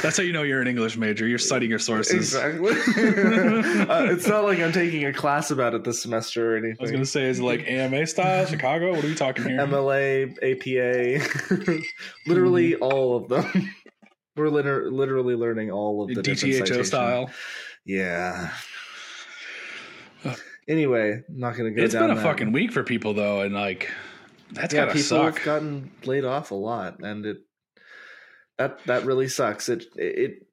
That's how you know you're an English major. You're citing your sources. Exactly. uh, it's not like I'm taking a class about it this semester or anything. I was gonna say, is it like AMA style, Chicago? What are we talking here? MLA, APA, literally all of them. We're liter- literally learning all of the different DTHO style. Yeah. Anyway, I'm not going to go It's down been a that. fucking week for people though, and like that's yeah, gotta people suck. have gotten laid off a lot, and it that that really sucks. It it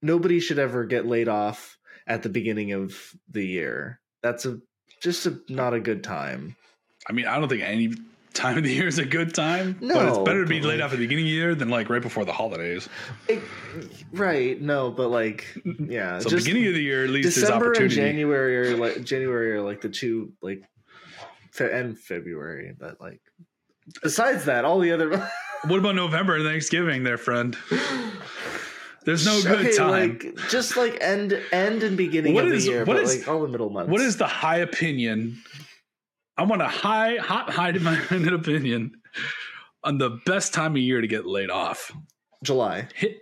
nobody should ever get laid off at the beginning of the year. That's a just a not a good time. I mean, I don't think any time of the year is a good time. but it's better to be laid like- off at the beginning of the year than like right before the holidays. It- right? No, but like yeah, So just beginning of the year, at least December and opportunity. January are like January are like the two like fe- and February, but like besides that, all the other What about November and Thanksgiving, there, friend? There's no good Okay, time. Like just like end end and beginning What of is- the year, but is- like all the middle months. What is the high opinion? I want a high, hot, high minded opinion on the best time of year to get laid off. July? Hit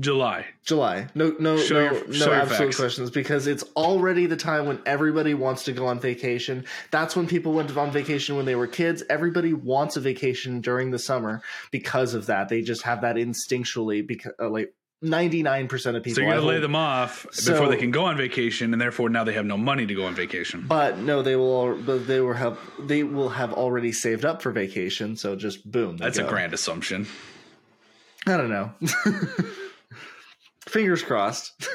July. July. No, no, Show no, your- no absolute facts. questions because it's already the time when everybody wants to go on vacation. That's when people went on vacation when they were kids. Everybody wants a vacation during the summer because of that. They just have that instinctually because uh, like ninety nine percent of people. So you're gonna lay them off So- before they can go on vacation, and therefore now they have no money to go on vacation. But no, they will. But they will have. They will have already saved up for vacation. So just boom. That's a grand assumption. I don't know. Fingers crossed.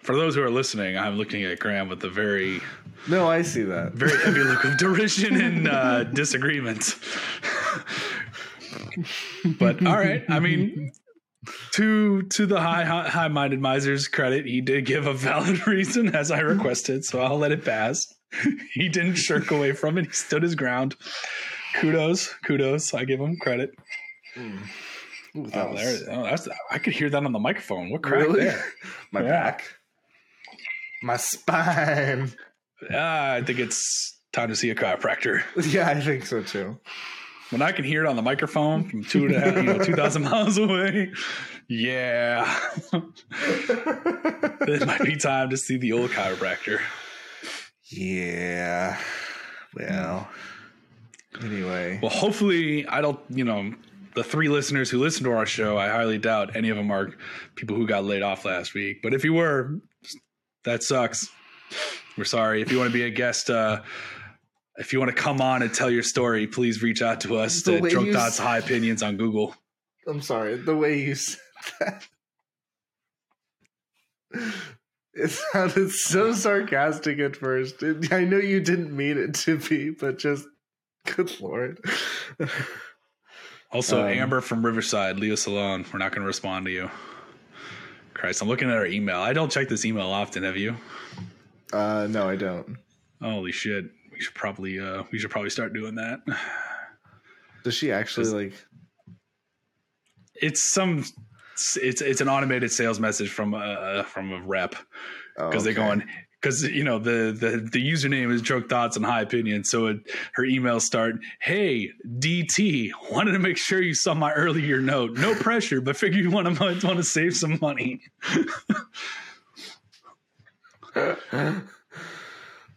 For those who are listening, I'm looking at Graham with a very, no, I see that. very heavy look of derision and uh, disagreement. But all right, I mean, to to the high high minded miser's credit, he did give a valid reason as I requested, so I'll let it pass. he didn't shirk away from it; he stood his ground. kudos, kudos. I give him credit. Mm. Ooh, that Oh, was there, oh, that's I could hear that on the microphone. What crack really there? my Yeah. back, my spine. Ah, I think it's time to see a chiropractor. Yeah, I think so too. When I can hear it on the microphone from two and a half, you know, two thousand miles away, yeah, it might be time to see the old chiropractor. yeah. Well. Anyway. Well, hopefully, I don't. You know, the three listeners who listen to our show, I highly doubt any of them are people who got laid off last week. But if you were, that sucks. We're sorry. If you want to be a guest, uh, if you want to come on and tell your story, please reach out to us The to Drunk you Thoughts s- High Opinions on Google. I'm sorry. The way you said that. It sounded so sarcastic at first. It- I know you didn't mean it to be, but just good lord. Also, Um, Amber from Riverside, leave us alone. We're not going to respond to you. Christ, I'm looking at our email. I don't check this email often. Have you? Uh, no, I don't. Holy shit! We should probably uh, we should probably start doing that. Does she actually like? it's some it's it's an automated sales message from a from a rep Oh, because they're going because you know the the the username is drunk thoughts and high opinion. so it, her emails start hey dt wanted to make sure you saw my earlier note no pressure but figure you want to want to save some money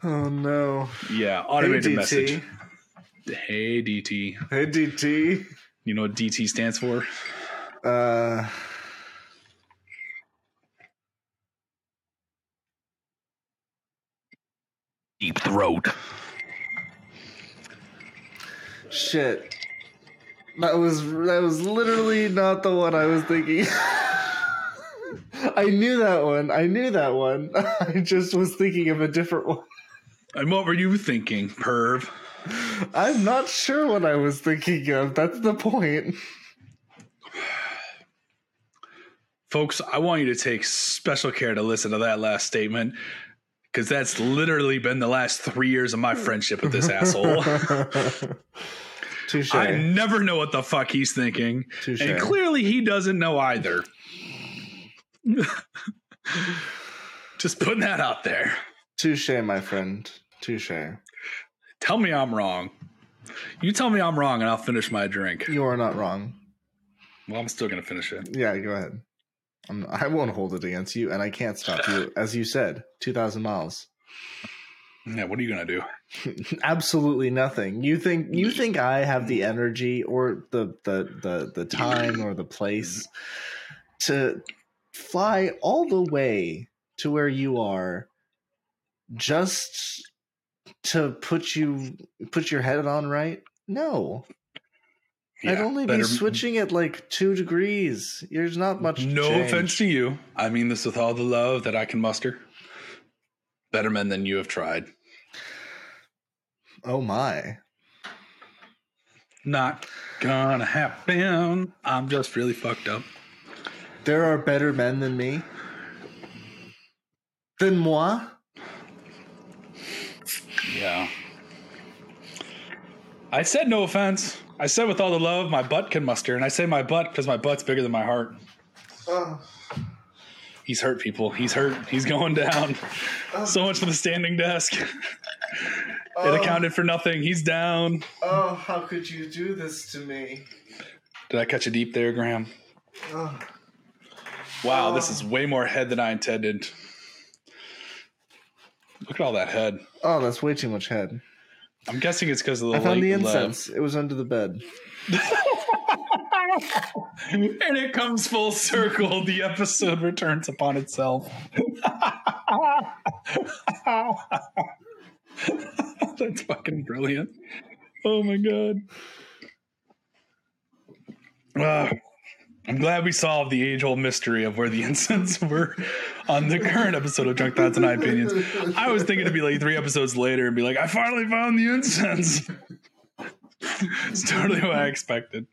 Oh no! yeah automated hey, DT. message hey dt Hey DT. you know what dt stands for Uh, Deep throat. shit. That was that was literally not the one I was thinking. I knew that one. I knew that one. I just was thinking of a different one. And what were you thinking perv I'm not sure what I was thinking of. That's the point. Folks, I want you to take special care to listen to that last statement because that's literally been the last three years of my friendship with this asshole. Touche. I never know what the fuck he's thinking. Touche. And clearly he doesn't know either. Just putting that out there. Touche, my friend. Touche. Tell me I'm wrong. You tell me I'm wrong and I'll finish my drink. You are not wrong. Well, I'm still going to finish it. Yeah, go ahead. I'm, I won't hold it against you, and I can't stop you. As you said, 2,000 miles. Yeah, what are you going to do? Absolutely nothing. You think you think I have the energy or the the the the time or the place to fly all the way to where you are just to put you put your head on right? No. I'd only better- be switching at like two degrees. There's not much. No change. offense to you. I mean this with all the love that I can muster. Better men than you have tried. Oh my! Not gonna happen. I'm just really fucked up. There are better men than me. Than moi. Yeah. I said no offense. I said with all the love my butt can muster, and I say my butt because my butt's bigger than my heart. Oh, He's hurt, people. He's hurt. He's going down. Um, so much for the standing desk. It oh, accounted for nothing. He's down. oh, how could you do this to me? Did I catch a deep there, Graham? Oh, Wow, this um, is way more head than I intended. Look at all that head. oh, that's way too much head. I'm guessing it's because of the I found the incense. It was under the bed. and it comes full circle. The episode returns upon itself. That's fucking brilliant. Oh my god. Ah, I'm glad we solved the age old mystery of where the incense were on the current episode of Drunk Thoughts and High Opinions. I was thinking to be like three episodes later and be like, I finally found the incense. it's totally what I expected.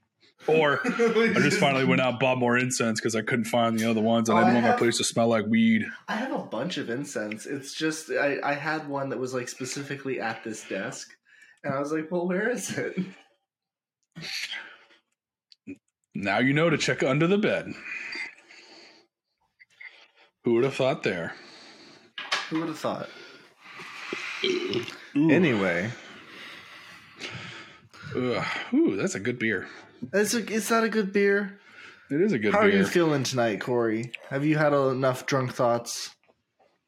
Or I just finally went out and bought more incense because I couldn't find the other ones and Oh, I didn't I want my place to smell like weed. I have a bunch of incense. It's just I, I had one that was like specifically at this desk, and I was like, "Well, where is it?" Now you know to check under the bed. Who would have thought there? Who would have thought? Ooh. Anyway, Ugh. Ooh, that's a good beer. is, it, is that a good beer? It is a good How beer. are you feeling tonight, Corey? Have you had enough drunk thoughts?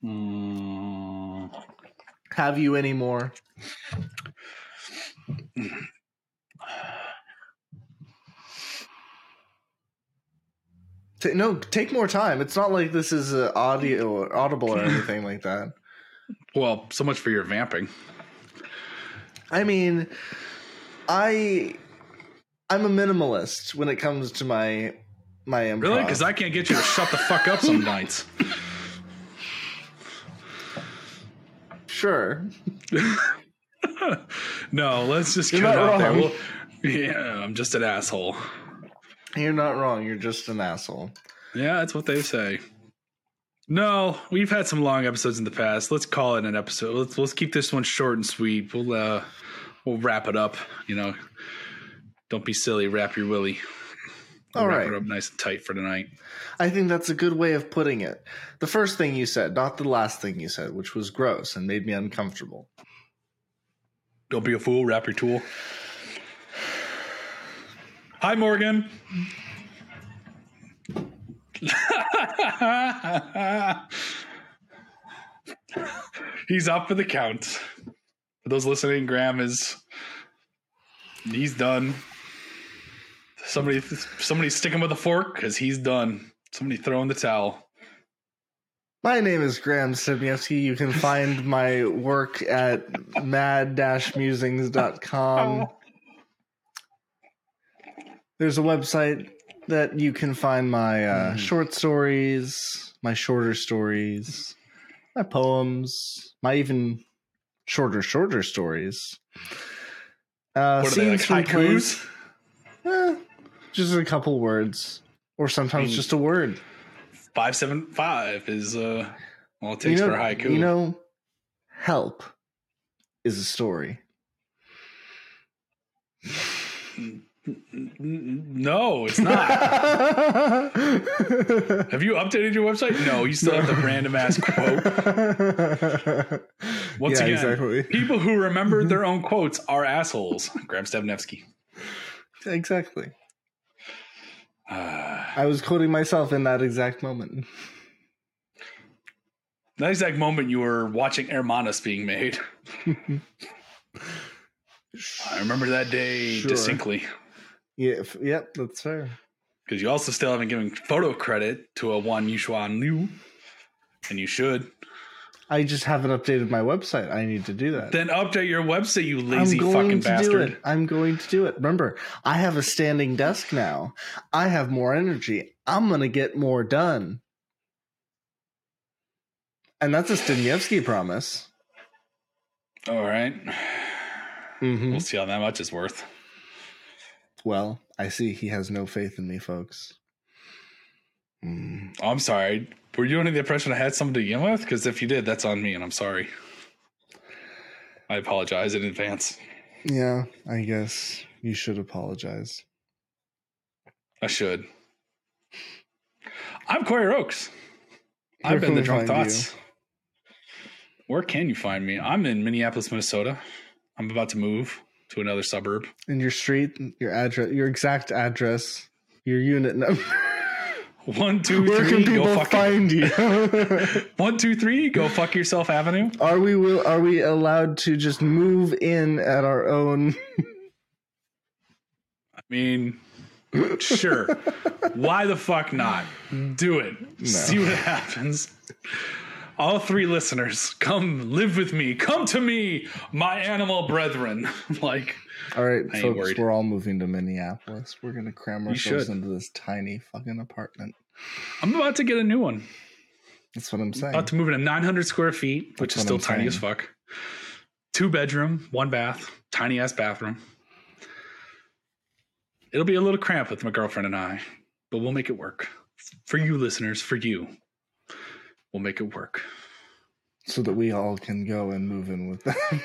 Mm, Have you any more? Ta- no, take more time. It's not like this is uh, audio or audible or anything like that. well, so much for your vamping. I mean, I I'm a minimalist when it comes to my my improv. Really? Because I can't get you to shut the fuck up some nights. sure. no, let's just You're not out there. wrong. Well, yeah, I'm just an asshole. You're not wrong. You're just an asshole. Yeah, that's what they say. No, we've had some long episodes in the past. Let's call it an episode. Let's let's keep this one short and sweet. We'll uh we'll wrap it up. You know, don't be silly. Wrap your willy. We'll All wrap right. it up nice and tight for tonight. I think that's a good way of putting it. The first thing you said, not the last thing you said, which was gross and made me uncomfortable. Don't be a fool. Wrap your tool. Hi, Morgan. He's up for the count. For those listening, Graham is he's done. Somebody, somebody stick him with a fork because he's done. Somebody throw in the towel. My name is Graham Stebniewski. You can find my work at mad-musings.com. There's a website that you can find my uh, Mhm. short stories, my shorter stories, my poems, my even shorter, shorter stories. Uh, What are they like scenes from haikus? plays. Eh, just a couple words, or sometimes Mm. just a word. Five seven five is uh all it takes you know, for a haiku. You know, help is a story. No, it's not. have you updated your website? No, you still have the random ass quote. Once yeah, again, exactly. people who remember their own quotes are assholes. Graham Stebnevsky. Exactly. Uh, I was quoting myself in that exact moment. that exact moment you were watching Hermanos being made. I remember that day Sure. distinctly. Yeah, f- yep, that's fair. Because you also still haven't given photo credit to a Juan Yushuan Liu. And you should. I just haven't updated my website. I need to do that. Then update your website, you lazy I'm going fucking to do bastard. it. I'm going to do it. Remember, I have a standing desk now. I have more energy. I'm going to get more done. And that's a Stanievsky promise. All right. Mm-hmm. We'll see how that much is worth. Well, I see he has no faith in me, folks. Mm. I'm sorry. Were you under the impression I had something to begin with? Because if you did, that's on me, and I'm sorry. I apologize in advance. Yeah, I guess you should apologize. I should. I'm Corey Rokes. Where I've been the Drunk Thoughts. Where can you find me? I'm in Minneapolis, Minnesota. I'm about to move to another suburb. In your street, your address, your exact address, your unit number. One, two, Where three, can go people fuck find you? One, two, three, go fuck yourself Avenue. are we will are we allowed to just move in at our own? I mean, sure. Why the fuck not? Do it. See what happens. All three listeners, come live with me. Come to me, my animal brethren. like, All right, I folks, we're all moving to Minneapolis. We're gonna cram ourselves into this tiny fucking apartment. I'm about to get a new one. That's what I'm saying. About to move into 900 square feet, which is still I'm tiny as fuck. Two bedroom, one bath, tiny ass bathroom. It'll be a little cramped with my girlfriend and I, but we'll make it work. For you listeners, for you, we'll make it work. so that we all can go and move in with them.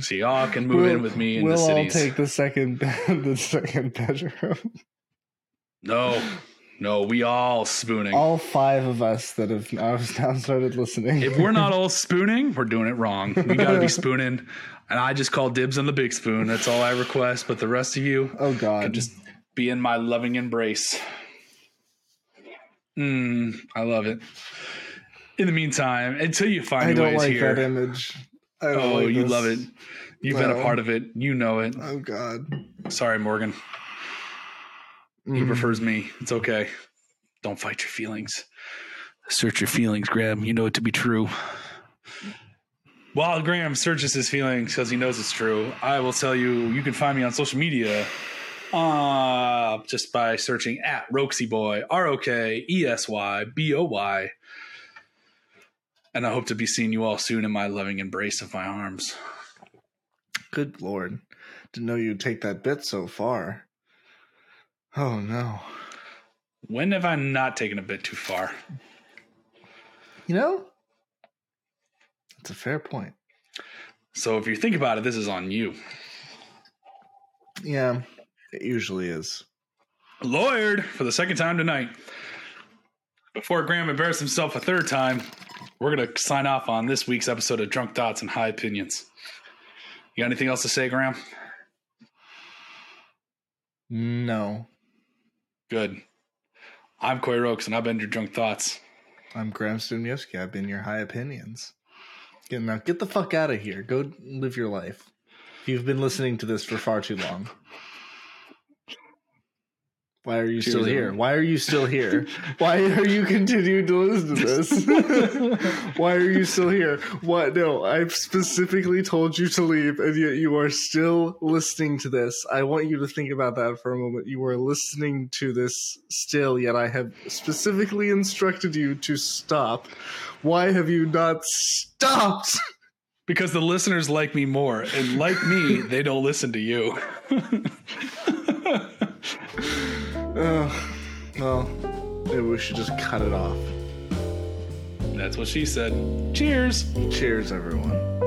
So y'all can move in with me in we'll the all take the second the second bedroom. no, no, we all spooning. all five of us that have now now started listening. if we're not all spooning, we're doing it wrong. We got to be spooning. And I just call dibs on the big spoon. That's all I request. But the rest of you oh god, can just be in my loving embrace. Mm, I love it. In the meantime, until you find I don't like here. that image. Oh, like you this. love it. You've been a part of it. You know it. Oh God, Sorry, Morgan. He Mm. prefers me. It's okay. Don't fight your feelings. Search your feelings, Graham. You know it to be true. While Graham searches his feelings because he knows it's true, I will tell you you can find me on social media uh, just by searching at Roxy Boy, R O K E S Y B O Y. And I hope to be seeing you all soon in my loving embrace of my arms. Good Lord, didn't know you'd take that bit so far. Oh no, When have I not taken a bit too far? you know that's a fair point. So if you think about it, this is on you. Yeah, it usually is. lawyered for the second time tonight. Before Graham embarrassed himself a third time, we're going to sign off on this week's episode of Drunk Thoughts and High Opinions. You got anything else to say, Graham? No, Good. I'm Corey Rokes, and I've been your Drunk Thoughts. I'm Graham Stumyevsky. I've been your high opinions. Get now, get the fuck out of here. Go live your life. You've been listening to this for far too long. Why are you Cheers, still here? Why are you still here? Why are you continuing to listen to this? Why are you still here? What? No, I've specifically told you to leave, and yet you are still listening to this. I want you to think about that for a moment. You are listening to this still, yet I have specifically instructed you to stop. Why have you not stopped? Because the listeners like me more, and like me, they don't listen to you. Ugh. well, maybe we should just cut it off. That's what she said. Cheers. Cheers, everyone.